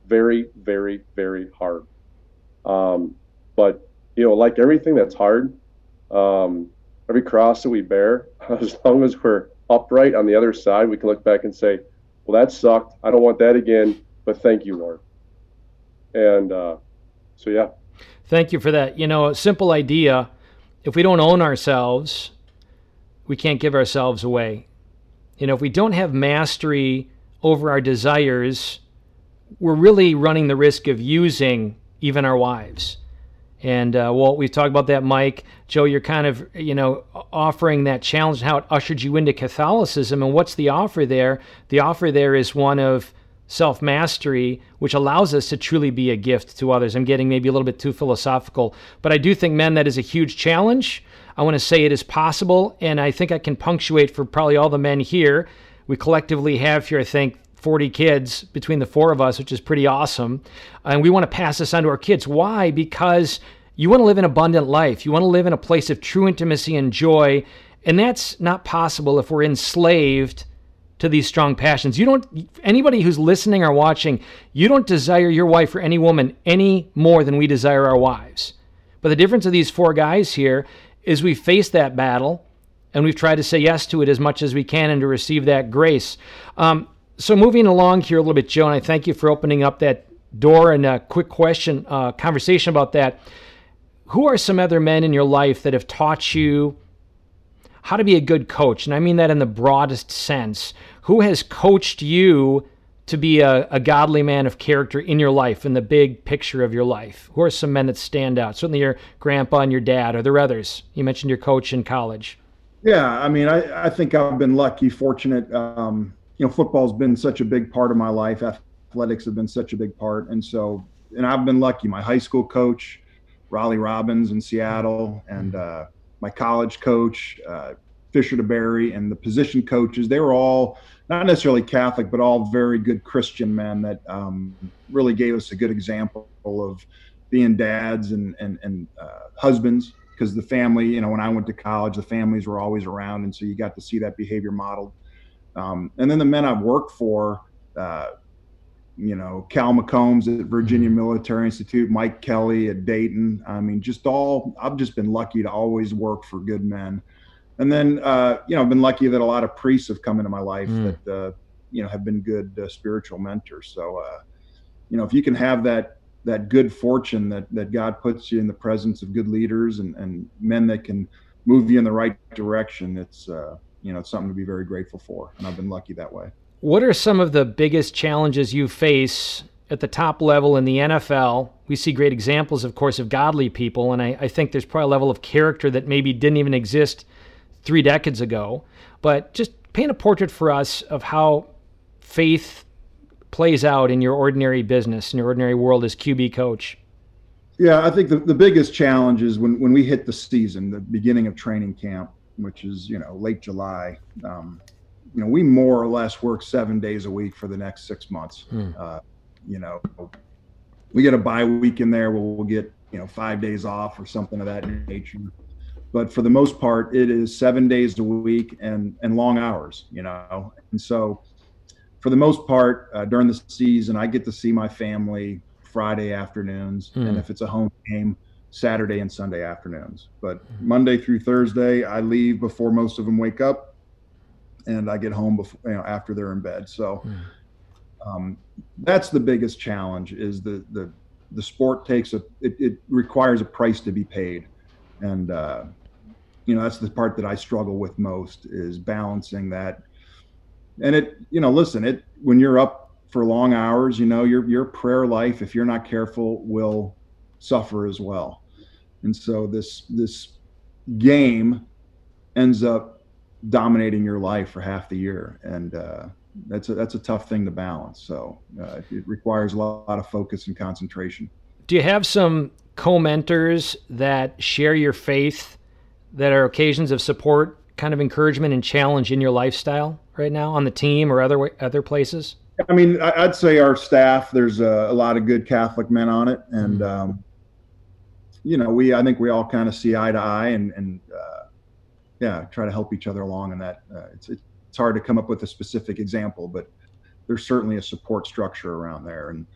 Very, very, very hard. Um, but, you know, like everything that's hard, um, every cross that we bear, as long as we're upright on the other side, we can look back and say, well, that sucked. I don't want that again, but thank you, Lord. And uh, so, yeah. Thank you for that. You know, a simple idea. If we don't own ourselves, we can't give ourselves away. You know, if we don't have mastery over our desires, we're really running the risk of using even our wives. And uh, we've talked about that, Mike. Joe, you're kind of, you know, offering that challenge how it ushered you into Catholicism. And what's the offer there? The offer there is one of self mastery, which allows us to truly be a gift to others. I'm getting maybe a little bit too philosophical, but I do think, men, that is a huge challenge. I want to say it is possible, and I think I can punctuate for probably all the men here. We collectively have here, I think, 40 kids between the four of us, which is pretty awesome. And we want to pass this on to our kids. Why? Because you want to live an abundant life. You want to live in a place of true intimacy and joy. And that's not possible if we're enslaved to these strong passions. You don't, anybody who's listening or watching, you don't desire your wife or any woman any more than we desire our wives. But the difference of these four guys here is we face that battle and we've tried to say yes to it as much as we can and to receive that grace. Um, so moving along here a little bit, Joe, and I thank you for opening up that door and a quick question, uh, conversation about that. Who are some other men in your life that have taught you how to be a good coach? And I mean that in the broadest sense. Who has coached you to be a, a godly man of character in your life, in the big picture of your life? Who are some men that stand out? Certainly your grandpa and your dad. Are there others? You mentioned your coach in college. Yeah, I mean, I, I think I've been lucky, fortunate. Um, you know, football's been such a big part of my life. Athletics have been such a big part, and so, and I've been lucky. My high school coach, Rollie Robbins in Seattle, and uh, my college coach, uh, Fisher DeBerry, and the position coaches. They were all not necessarily Catholic, but all very good Christian men that um, really gave us a good example of being dads and and and uh, husbands. Because the family, you know, when I went to college, the families were always around, and so you got to see that behavior modeled um, and then the men I've worked for, uh, you know, Cal McCombs at Virginia Mm-hmm. Military Institute, Mike Kelly at Dayton. I mean, just all, I've just been lucky to always work for good men. And then, uh, you know, I've been lucky that a lot of priests have come into my life Mm. that, uh, you know, have been good uh, spiritual mentors. So, uh, you know, if you can have that, that good fortune that, that God puts you in the presence of good leaders and, and men that can move you in the right direction, it's, uh, you know, it's something to be very grateful for. And I've been lucky that way. What are some of the biggest challenges you face at the top level in the NFL? We see great examples, of course, of godly people, and I, I think there's probably a level of character that maybe didn't even exist three decades ago. But just paint a portrait for us of how faith plays out in your ordinary business, in your ordinary world as QB coach. Yeah, I think the, the biggest challenge is when, when we hit the season, the beginning of training camp, which is, you know, late July. Um, you know, we more or less work seven days a week for the next six months. Hmm. Uh, you know, we get a bye week in there where we'll get, you know, five days off or something of that nature. But for the most part, it is seven days a week and, and long hours, you know. And so for the most part, uh, during the season, I get to see my family Friday afternoons. Hmm. And if it's a home game, Saturday and Sunday afternoons. But Monday through Thursday, I leave before most of them wake up, and I get home before you know after they're in bed. So um, that's the biggest challenge: is the the the sport takes a it, it requires a price to be paid, and uh, you know that's the part that I struggle with most is balancing that. And it you know listen it when you're up for long hours, you know your your prayer life if you're not careful will suffer as well. And so this this game ends up dominating your life for half the year, and uh, that's a that's a tough thing to balance. So uh, it requires a lot, lot of focus and concentration. Do you have some co-mentors that share your faith that are occasions of support, kind of encouragement and challenge in your lifestyle right now on the team or other other places? I mean, I'd say our staff. There's a, a lot of good Catholic men on it, and um, you know, we I think we all kind of see eye to eye, and and uh, yeah, try to help each other along And that. Uh, it's it's hard to come up with a specific example, but there's certainly a support structure around there, and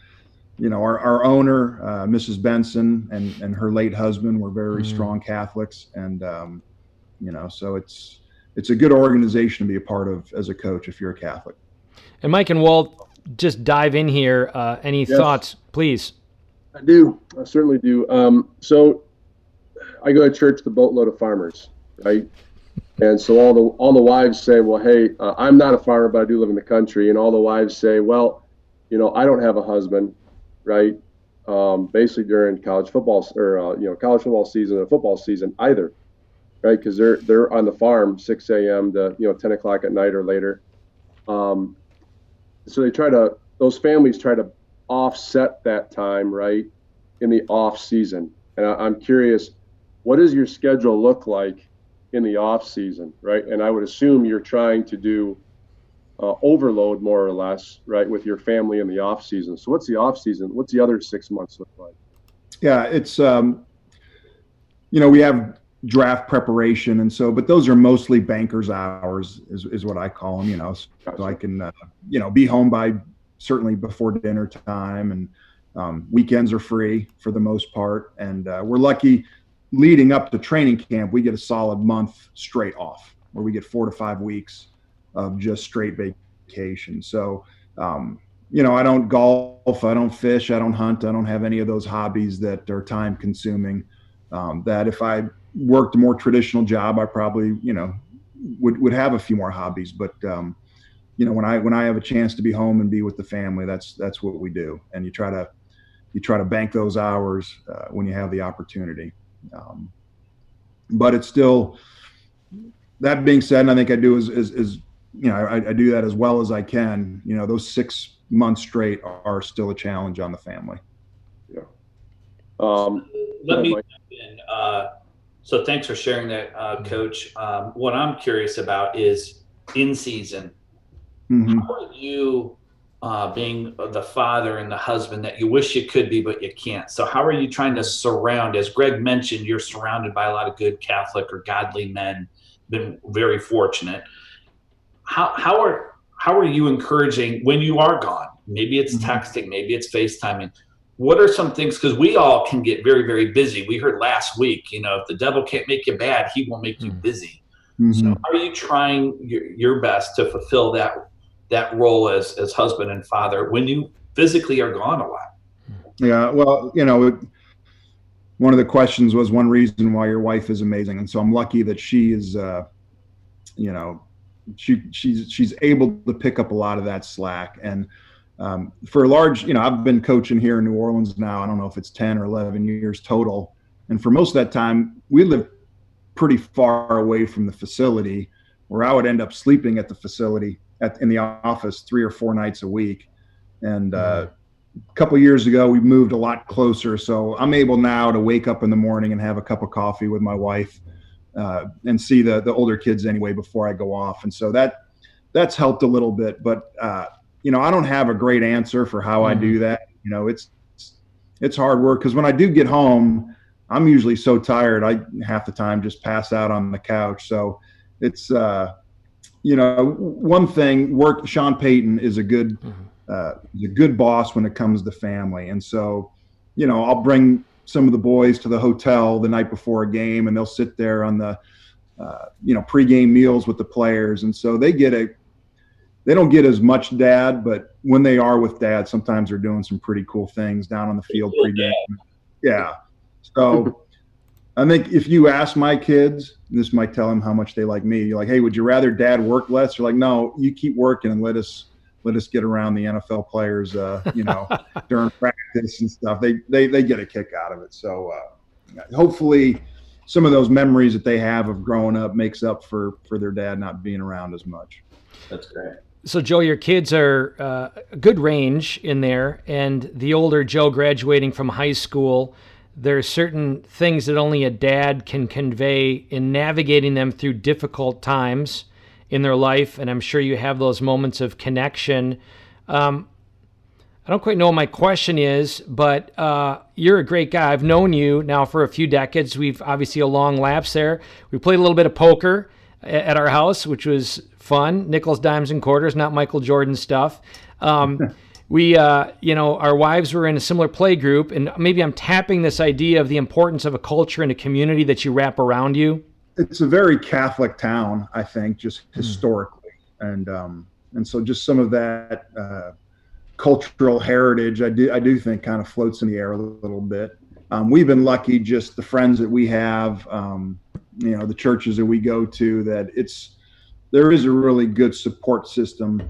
you know, our our owner, uh, Mrs. Benson, and and her late husband were very Mm. strong Catholics, and um, you know, so it's it's a good organization to be a part of as a coach if you're a Catholic. And Mike and Walt, just dive in here. Uh, any Yes. thoughts, please? I do. I certainly do. Um, so I go to church with a boatload of farmers, right? And so all the all the wives say, "Well, hey, uh, I'm not a farmer, but I do live in the country." And all the wives say, "Well, you know, I don't have a husband, right? Um, basically during college football or uh, you know college football season and football season either, right? Because they're they're on the farm 6 a.m. to you know 10 o'clock at night or later. Um, so they try to those families try to offset that time, right, in the off season. And I, I'm curious, what does your schedule look like in the off season, right? And I would assume you're trying to do uh, overload more or less, right, with your family in the off season. So what's the off season? What's the other six months look like? Yeah, it's um, you know we have draft preparation and so, but those are mostly bankers' hours, is is what I call them. You know, so gotcha. I can uh, you know be home by certainly before dinner time, and um, weekends are free for the most part, and uh, we're lucky. Leading up to training camp, we get a solid month straight off, where we get four to five weeks of just straight vacation. So, um, you know, I don't golf, I don't fish, I don't hunt, I don't have any of those hobbies that are time consuming. Um, that if I worked a more traditional job, I probably, you know, would would have a few more hobbies. But um, you know, when I when I have a chance to be home and be with the family, that's that's what we do. And you try to you try to bank those hours uh, when you have the opportunity. Um, but it's still that being said, and I think I do is is, is you know I, I, do that as well as I can. You know, those six months straight are still a challenge on the family. Yeah. Um, Let me. Uh, so thanks for sharing that, uh, Coach. Um, what I'm curious about is in season. Mm-hmm. How are you uh, being the father and the husband that you wish you could be, but you can't? So how are you trying to surround? As Greg mentioned, you're surrounded by a lot of good Catholic or godly men. Been very fortunate how how are how are you encouraging when you are gone? Maybe it's mm-hmm. texting, maybe it's FaceTiming. What are some things? Because we all can get very, very busy. We heard last week, you know, if the devil can't make you bad, he will make you mm. busy. Mm-hmm. So, how are you trying your, your best to fulfill that that role as as husband and father when you physically are gone a lot? Yeah, well, you know, it, one of the questions was one reason why your wife is amazing, and so I'm lucky that she is, uh, you know, she she's she's able to pick up a lot of that slack and um, for a large you know i've been coaching here in new orleans now i don't know if it's 10 or 11 years total and for most of that time we lived pretty far away from the facility where i would end up sleeping at the facility at in the office three or four nights a week and uh, a couple years ago we moved a lot closer so i'm able now to wake up in the morning and have a cup of coffee with my wife uh, and see the the older kids anyway before I go off, and so that that's helped a little bit. But uh, you know, I don't have a great answer for how mm-hmm. I do mm-hmm. that. You know, it's it's hard work because when I do get home, I'm usually so tired I half the time just pass out on the couch. So it's uh, you know one thing. Work. Sean Payton is a good mm-hmm. uh, a good boss when it comes to family, and so you know I'll bring some of the boys to the hotel the night before a game, and they'll sit there on the uh, you know pregame meals with the players, and so they get a they don't get as much dad, but when they are with dad, sometimes they're doing some pretty cool things down on the field pregame. Yeah, so. I think if you ask my kids, this might tell them how much they like me. You're like, hey, would you rather dad work less? You're like, no, you keep working and let us let us get around the NFL players, uh, you know, during practice and stuff. They, they, they get a kick out of it. So uh, hopefully some of those memories that they have of growing up makes up for, for their dad not being around as much. That's great. So, Joe, your kids are uh, a good range in there, and the older Joe graduating from high school, there are certain things that only a dad can convey in navigating them through difficult times in their life, and I'm sure you have those moments of connection. Um, I don't quite know what my question is, but uh, you're a great guy. I've known you now for a few decades. We've obviously a long lapse there. We played a little bit of poker at our house, which was fun. Nickels, dimes, and quarters, not Michael Jordan stuff. Um, we, uh, you know, our wives were in a similar play group, and maybe I'm tapping this idea of the importance of a culture and a community that you wrap around you it's a very Catholic town, I think, just hmm. historically, mm. and um, and so just some of that uh, cultural heritage, I do I do think kind of floats in the air a little bit. Um, we've been lucky, just the friends that we have, um, you know, the churches that we go to, that it's there is a really good support system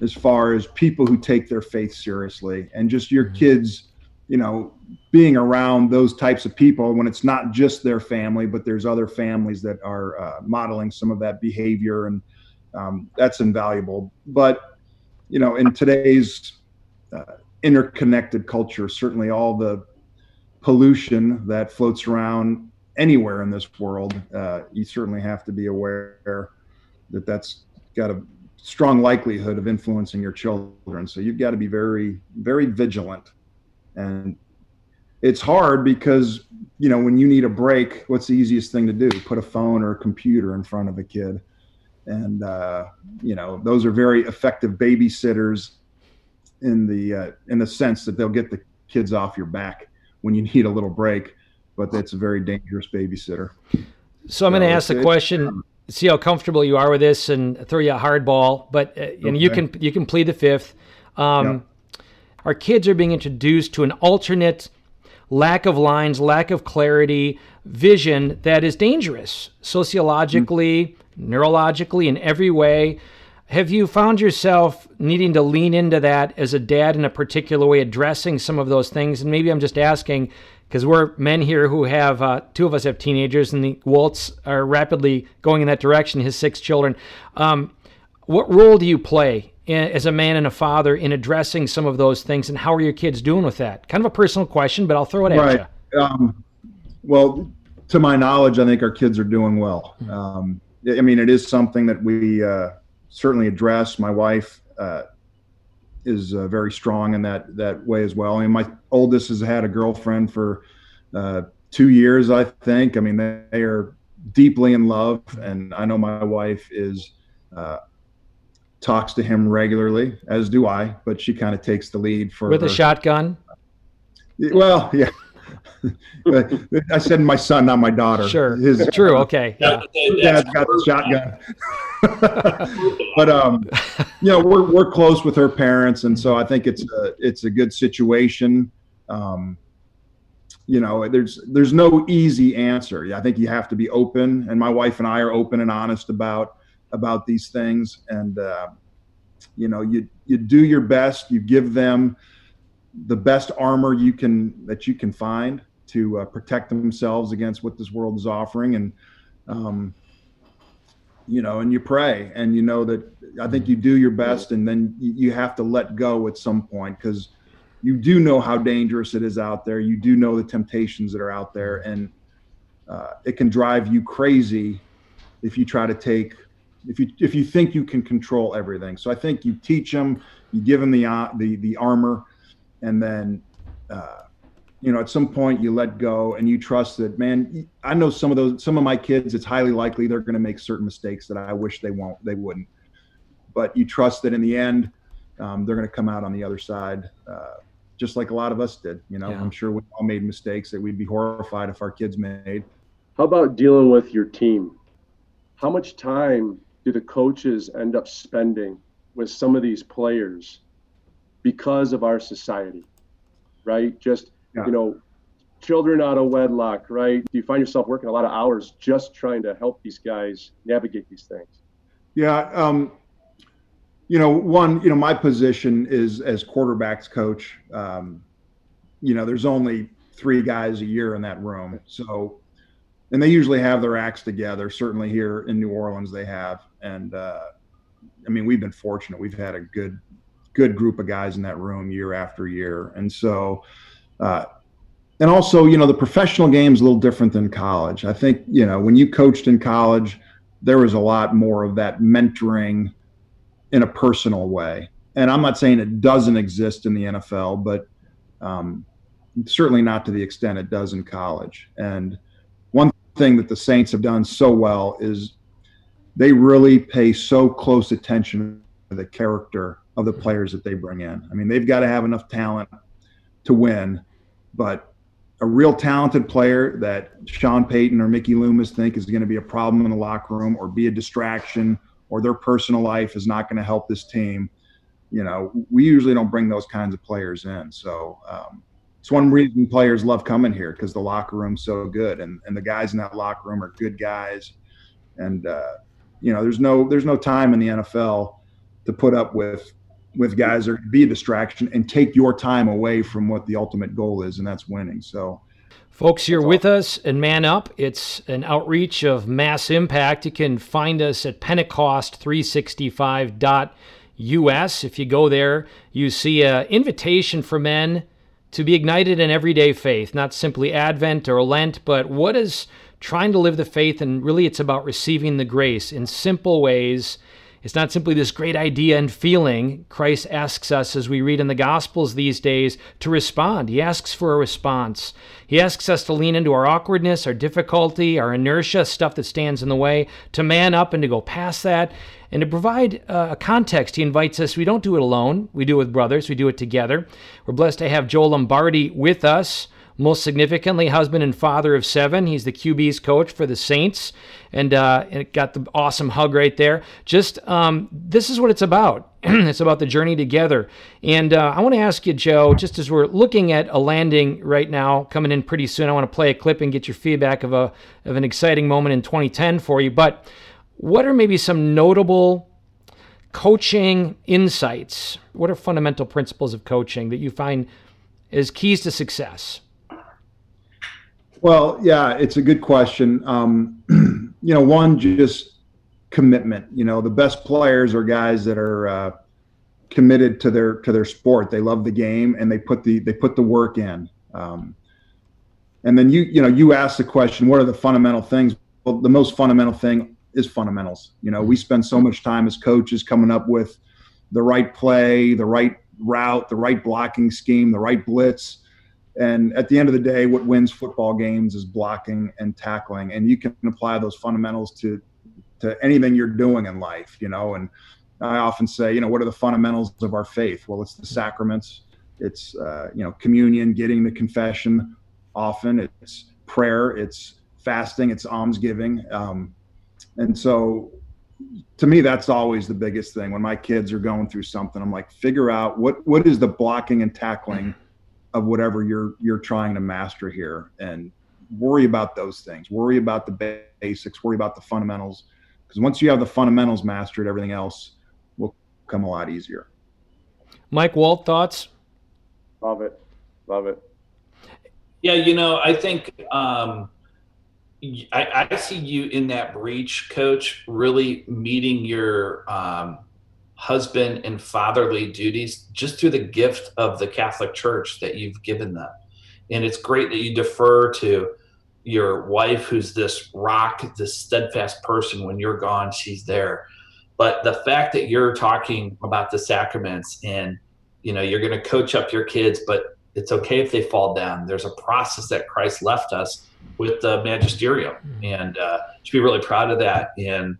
as far as people who take their faith seriously, and just your kids, you know, being around those types of people when it's not just their family, but there's other families that are uh, modeling some of that behavior, and um, that's invaluable. But you know, in today's uh, interconnected culture, certainly all the pollution that floats around anywhere in this world, uh, you certainly have to be aware that that's got a strong likelihood of influencing your children. So you've got to be very, very vigilant. And it's hard because, you know, when you need a break, what's the easiest thing to do? Put a phone or a computer in front of a kid and uh, you know those are very effective babysitters in the uh, in the sense that they'll get the kids off your back when you need a little break, but that's a very dangerous babysitter. So I'm going to ask the question, see how comfortable you are with this, and throw you a hard ball. But uh, and you can you can plead the fifth. Um, Our kids are being introduced to an alternate lack of lines, lack of clarity, vision that is dangerous sociologically, neurologically, in every way. Have you found yourself needing to lean into that as a dad in a particular way, addressing some of those things? And maybe I'm just asking because we're men here who have uh, two of us have teenagers, and the Waltz are rapidly going in that direction. His six children. Um, what role do you play as a man and a father in addressing some of those things, and how are your kids doing with that? Kind of a personal question, but I'll throw it at you. Um, well, to my knowledge, I think our kids are doing well. Um, I I mean, it is something that we uh, certainly address. My wife uh, is uh, very strong in that that way as well. I mean, my oldest has had a girlfriend for uh, two years, I think. I mean, they, they are deeply in love, and I know my wife is uh, talks to him regularly, as do I. But she kind of takes the lead for With a shotgun. well, yeah. I said my son, not my daughter. Sure. His, True. Okay. Yeah. Dad's got the shotgun. but um, you know, we're we're close with her parents, and so I think it's a it's a good situation. Um, you know, there's there's no easy answer. I think you have to be open, and my wife and I are open and honest about about these things, and uh, you know, you you do your best. You give them the best armor you can that you can find to uh, protect themselves against what this world is offering and um, you know and you pray and you know that i think you do your best and then you, have to let go at some point because you do know how dangerous it is out there. You do know the temptations that are out there and uh, it can drive you crazy if you try to take if you if you think you can control everything. So i think you teach them you give them the uh, the the armor and then uh, you know at some point you let go and you trust that man i know some of those some of my kids it's highly likely they're going to make certain mistakes that i wish they won't they wouldn't but you trust that in the end um, they're going to come out on the other side uh, just like a lot of us did you know Yeah. i'm sure we all made mistakes that we'd be horrified if our kids made How about dealing with your team? How much time do the coaches end up spending with some of these players because of our society? Right? Just, you know, children out of wedlock, right? Do you find yourself working a lot of hours just trying to help these guys navigate these things? Yeah, um, you know, one, you know, my position is as quarterbacks coach. Um, you know, there's only three guys a year in that room, so, and they usually have their acts together. Certainly here in New Orleans, they have, and uh, I mean, we've been fortunate. We've had a good, good group of guys in that room year after year, and so. Uh, and also, you know, the professional game is a little different than college. I think, you know, when you coached in college, there was a lot more of that mentoring in a personal way. And I'm not saying it doesn't exist in the NFL, but um, certainly not to the extent it does in college. And one thing that the Saints have done so well is they really pay so close attention to the character of the players that they bring in. I mean, they've got to have enough talent to win, but a real talented player that Sean Payton or Mickey Loomis think is going to be a problem in the locker room or be a distraction or their personal life is not going to help this team. you know, we usually don't bring those kinds of players in. So um, it's one reason players love coming here because the locker room's so good, and and the guys in that locker room are good guys, and uh, you know, there's no there's no time in the NFL to put up with with guys that be a distraction and take your time away from what the ultimate goal is, and that's winning. So. Folks, you're with us and Man Up. It's an outreach of mass impact. You can find us at Pentecost365.us. If you go there, you see an invitation for men to be ignited in everyday faith, not simply Advent or Lent, but what is trying to live the faith, and really it's about receiving the grace in simple ways it's not simply this great idea and feeling. Christ asks us, as we read in the Gospels these days, to respond. He asks for a response. He asks us to lean into our awkwardness, our difficulty, our inertia, stuff that stands in the way, to man up and to go past that, and to provide uh, a context. He invites us. We don't do it alone, we do it with brothers, we do it together. We're blessed to have Joe Lombardi with us. Most significantly, husband and father of seven. He's the QB's coach for the Saints, and uh, it got the awesome hug right there. Just um, this is what it's about. it's about the journey together. And uh, I want to ask you, Joe, just as we're looking at a landing right now, coming in pretty soon. I want to play a clip and get your feedback of a of an exciting moment in 2010 for you. But what are maybe some notable coaching insights? What are fundamental principles of coaching that you find as keys to success? Well, yeah, it's a good question. Um, you know, one just commitment. You know, the best players are guys that are uh, committed to their to their sport. They love the game and they put the they put the work in. Um, and then you you know you ask the question, what are the fundamental things? Well, the most fundamental thing is fundamentals. You know, we spend so much time as coaches coming up with the right play, the right route, the right blocking scheme, the right blitz and at the end of the day, what wins football games is blocking and tackling. And you can apply those fundamentals to to anything you're doing in life, you know. And I often say, you know, what are the fundamentals of our faith? Well, it's the sacraments, it's uh, you know, communion, getting the confession. Often, it's prayer, it's fasting, it's almsgiving. Um, and so, to me, that's always the biggest thing. When my kids are going through something, I'm like, figure out what what is the blocking and tackling of whatever you're you're trying to master here and worry about those things. Worry about the basics worry about the fundamentals because once you have the fundamentals mastered everything else will come a lot easier. Mike walt thoughts? Love it. Love it. Yeah you know i think um, I, I, see you in that breach coach really meeting your um, husband and fatherly duties just through the gift of the Catholic Church that you've given them. And it's great that you defer to your wife, who's this rock, this steadfast person. When you're gone, she's there. But the fact that you're talking about the sacraments and you know you're going to coach up your kids, but it's okay if they fall down. There's a process that Christ left us with the magisterium, and uh, should be really proud of that. And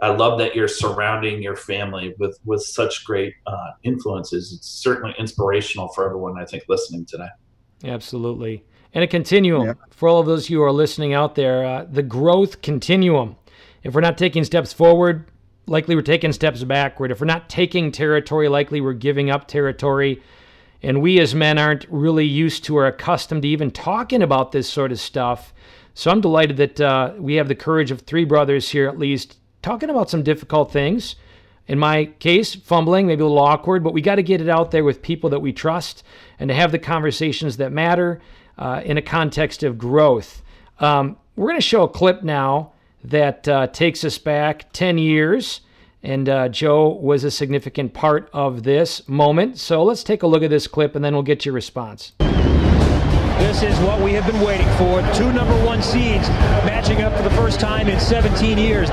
I love that you're surrounding your family with with such great uh, influences. It's certainly inspirational for everyone I think listening today. Absolutely, and a continuum yeah. for all of those who are listening out there. Uh, the growth continuum. If we're not taking steps forward, likely we're taking steps backward. If we're not taking territory, likely we're giving up territory. And we as men aren't really used to or accustomed to even talking about this sort of stuff. So I'm delighted that uh, we have the courage of three brothers here, at least, talking about some difficult things. In my case, fumbling, maybe a little awkward, but we got to get it out there with people that we trust and to have the conversations that matter uh, in a context of growth. Um, we're going to show a clip now that uh, takes us back 10 years. And uh, Joe was a significant part of this moment. So let's take a look at this clip and then we'll get your response. This is what we have been waiting for. Two number one seeds matching up for the first time in 17 years.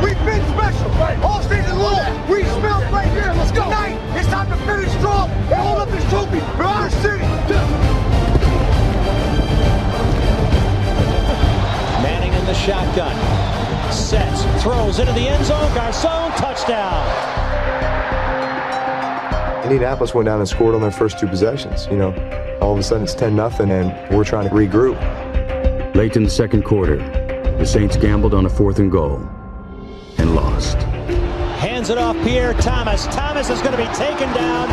All season long, we've been special. All season long, we smelled right here. Let's go. Tonight, it's time to finish strong and hold up this trophy for our city. Manning in the shotgun. Sets, throws into the end zone. Garcon, touchdown. Indianapolis went down and scored on their first two possessions. You know, all of a sudden it's 10 nothing, and we're trying to regroup. Late in the second quarter, the Saints gambled on a fourth and goal and lost. Hands it off Pierre Thomas. Thomas is going to be taken down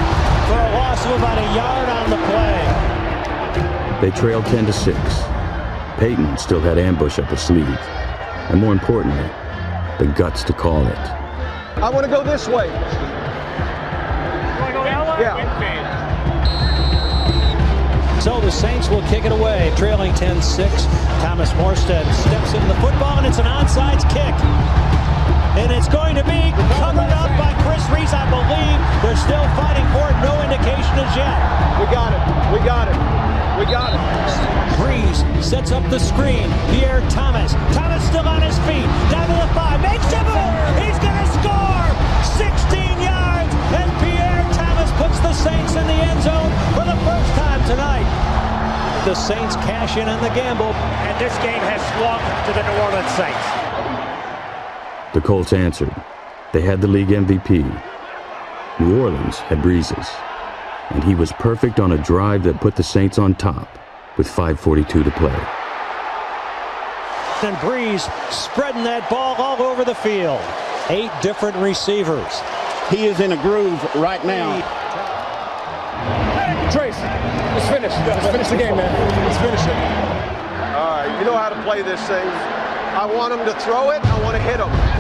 for a loss of about a yard on the play. They trailed 10 to 6. Payton still had ambush up his sleeve. And more importantly, the guts to call it. I want to go this way. Yeah. So the Saints will kick it away, trailing 10-6. Thomas Morstead steps into the football, and it's an onside kick. And it's going to be covered up by Chris Reis, I believe. They're still fighting for it. No indication as yet. We got it. We got it. We got it. Brees sets up the screen. Pierre Thomas. Thomas still on his feet. Down to the five. Makes the move. He's going to score. 16 yards. And Pierre Thomas puts the Saints in the end zone for the first time tonight. The Saints cash in on the gamble. And this game has swung to the New Orleans Saints. The Colts answered. They had the league MVP. New Orleans had breezes. And he was perfect on a drive that put the Saints on top with 5.42 to play. And Brees spreading that ball all over the field. Eight different receivers. He is in a groove right now. Trace, let's finish. Let's finish the game, man. Let's finish it. All right, you know how to play this thing. I want him to throw it. I want to hit him.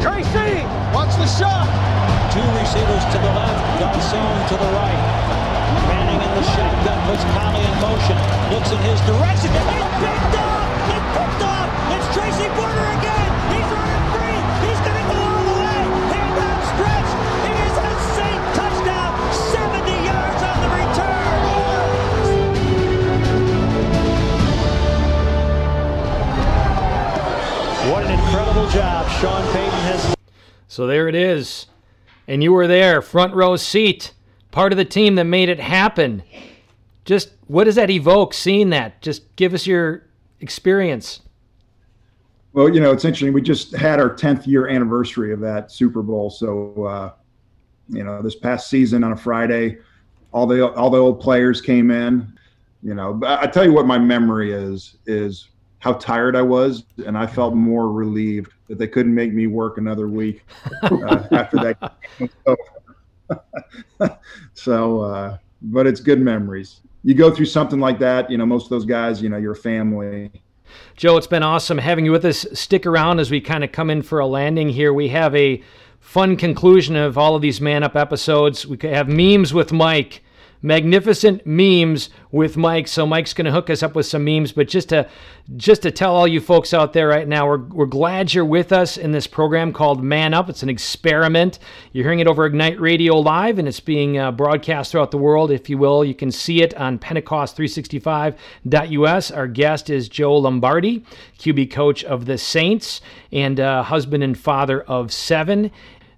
Tracy, watch the shot. Two receivers to the left, Garcon to the right. Manning in the shotgun puts Collie in motion. Looks in his direction. So there it is. And you were there, front row seat, part of the team that made it happen. Just what does that evoke seeing that? Just give us your experience. Well, you know, it's interesting. We just had our 10th year anniversary of that Super Bowl. So, uh, you know, this past season on a Friday, all the all the old players came in. You know, but I tell you what, my memory is is how tired I was, and I felt more relieved that they couldn't make me work another week uh, after that. so, so uh, but it's good memories. You go through something like that, you know, most of those guys, you know, your family. Joe, it's been awesome having you with us. Stick around as we kind of come in for a landing here. We have a fun conclusion of all of these Man Up episodes. We could have memes with Mike magnificent memes with Mike. So Mike's going to hook us up with some memes. But just to just to tell all you folks out there right now, we're we're glad you're with us in this program called Man Up. It's an experiment. You're hearing it over Ignite Radio Live, and it's being uh, broadcast throughout the world, if you will. You can see it on Pentecost365.us. Our guest is Joe Lombardi, QB coach of the Saints and uh, husband and father of seven.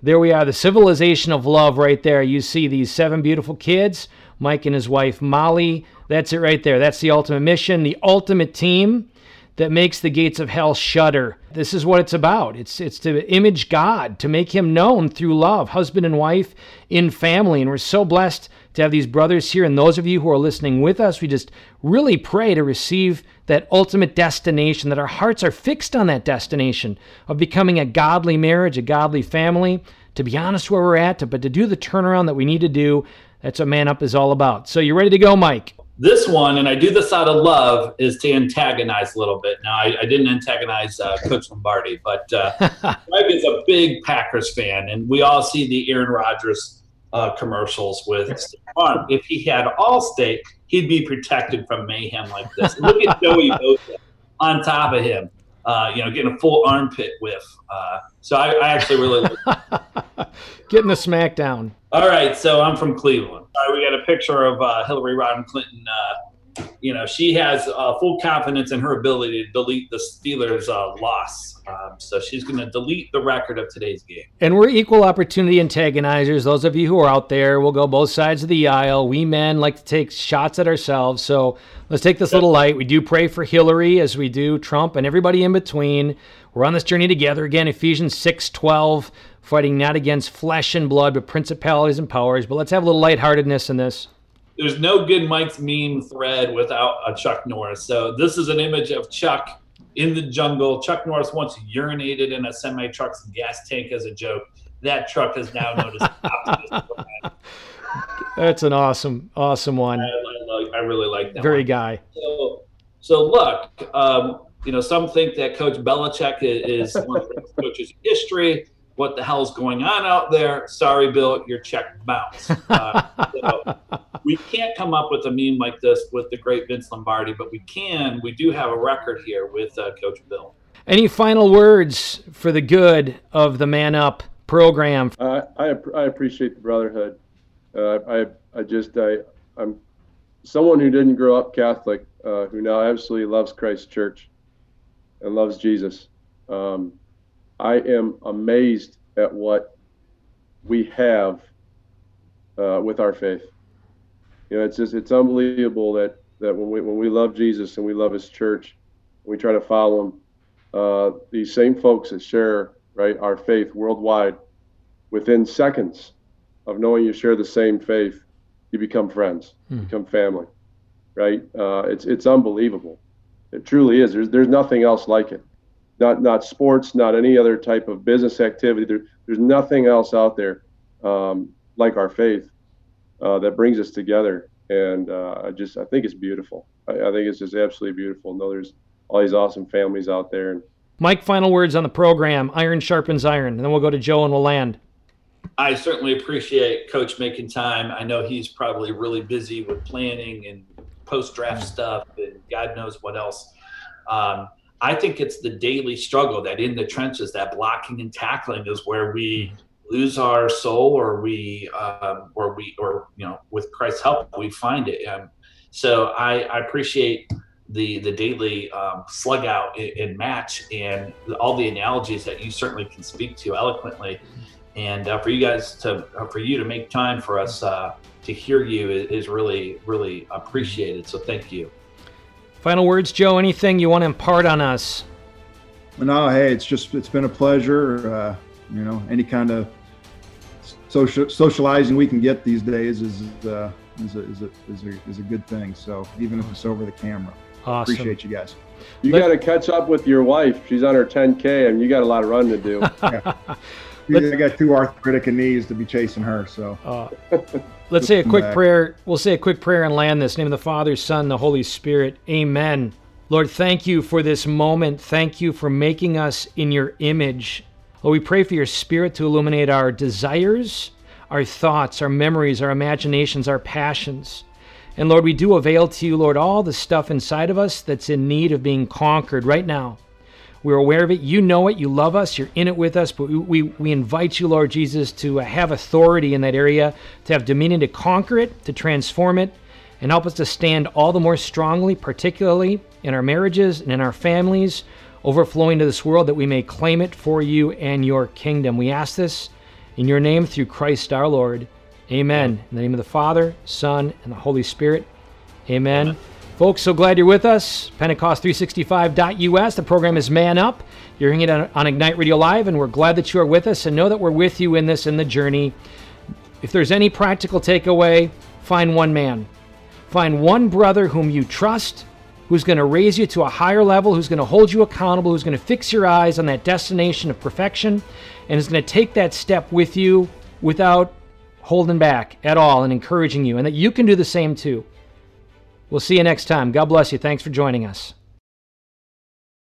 There we are, the civilization of love right there. You see these seven beautiful kids Mike and his wife Molly. That's it right there. That's the ultimate mission, the ultimate team that makes the gates of hell shudder. This is what it's about. It's it's to image God, to make him known through love, husband and wife in family. And we're so blessed to have these brothers here and those of you who are listening with us, we just really pray to receive that ultimate destination that our hearts are fixed on that destination of becoming a godly marriage, a godly family. To be honest where we're at, to, but to do the turnaround that we need to do that's what Man Up is all about. So you ready to go, Mike? This one, and I do this out of love, is to antagonize a little bit. Now, I, I didn't antagonize uh, Coach Lombardi, but uh, Mike is a big Packers fan, and we all see the Aaron Rodgers uh, commercials with State Farm. If he had Allstate, he'd be protected from mayhem like this. Look at Joey Bosa on top of him, uh, you know, getting a full armpit whiff. Uh, so I, I actually really getting the smackdown. All right, so I'm from Cleveland. All right, we got a picture of uh, Hillary Rodham Clinton. You know, she has uh, full confidence in her ability to delete the Steelers' uh, loss. Um, so she's going to delete the record of today's game. And we're equal opportunity antagonizers. Those of you who are out there, we'll go both sides of the aisle. We men like to take shots at ourselves. So let's take this little light. We do pray for Hillary as we do Trump and everybody in between. We're on this journey together. Again, Ephesians 6 12 fighting not against flesh and blood, but principalities and powers. But let's have a little lightheartedness in this. There's no good Mike's meme thread without a Chuck Norris. So this is an image of Chuck in the jungle. Chuck Norris once urinated in a semi truck's gas tank as a joke. That truck is now known as That's an awesome, awesome one. I, I, I really like that. Very one. guy. So, so look, um, you know, some think that Coach Belichick is one of the best coaches in history. What the hell's going on out there? Sorry, Bill, your check bounced. Uh, so we can't come up with a meme like this with the great Vince Lombardi, but we can. We do have a record here with uh, Coach Bill. Any final words for the good of the Man Up program? I, I, I appreciate the brotherhood. Uh, I, I just, I, I'm someone who didn't grow up Catholic, uh, who now absolutely loves Christ Church and loves Jesus. Um, I am amazed at what we have uh, with our faith. You know, it's just, it's unbelievable that, that when we, when we love Jesus and we love his church, we try to follow him, uh, these same folks that share, right, our faith worldwide, within seconds of knowing you share the same faith, you become friends, Hmm. become family, right? Uh, it's it's unbelievable. It truly is. There's there's nothing else like it. Not not sports, not any other type of business activity. There, there's nothing else out there um, like our faith uh, that brings us together. And uh, I just I think it's beautiful. I, I think it's just absolutely beautiful. Know there's all these awesome families out there, and Mike, final words on the program. Iron sharpens iron. And then we'll go to Joe and we'll land. I certainly appreciate Coach making time. I know he's probably really busy with planning and post draft stuff and God knows what else. Um, I think it's the daily struggle that in the trenches, that blocking and tackling is where we lose our soul, or we, um, or we, or you know, with Christ's help, we find it. Um, so I, I appreciate the the daily um, slug out and, match and all the analogies that you certainly can speak to eloquently. And uh, for you guys to uh, for you to make time for us uh, to hear you is, is really really appreciated. So thank you Final words, Joe. Anything you want to impart on us? No, hey, it's just it's been a pleasure. Uh, you know, any kind of social socializing we can get these days is uh, is a, is a, is a, is a good thing. So even if it's over the camera, Awesome. appreciate you guys. you got to catch up with your wife. She's on her 10K, and you got a lot of running to do. I got two arthritic knees to be chasing her, so. Uh, Let's say a quick back. prayer. We'll say a quick prayer and land this. In the name of the Father, Son, the Holy Spirit. Amen. Lord, thank you for this moment. Thank you for making us in your image. Lord, we pray for your spirit to illuminate our desires, our thoughts, our memories, our imaginations, our passions. And Lord, we do avail to you, Lord, all the stuff inside of us that's in need of being conquered right now. We're aware of it. You know it. You love us. You're in it with us. But we, we, invite you, Lord Jesus, to uh, have authority in that area, to have dominion to conquer it, to transform it, and help us to stand all the more strongly, particularly in our marriages and in our families, overflowing to this world that we may claim it for you and your kingdom. We ask this in your name through Christ our Lord. Amen. In the name of the Father, Son, and the Holy Spirit. Amen. Folks, so glad you're with us. Pentecost365.us. The program is Man Up. You're hearing it on, on Ignite Radio Live, and we're glad that you are with us and know that we're with you in this, in the journey. If there's any practical takeaway, find one man. Find one brother whom you trust, who's going to raise you to a higher level, who's going to hold you accountable, who's going to fix your eyes on that destination of perfection, and is going to take that step with you without holding back at all and encouraging you, and that you can do the same too. We'll see you next time. God bless you. Thanks for joining us.